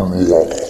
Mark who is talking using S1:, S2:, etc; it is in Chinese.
S1: あの、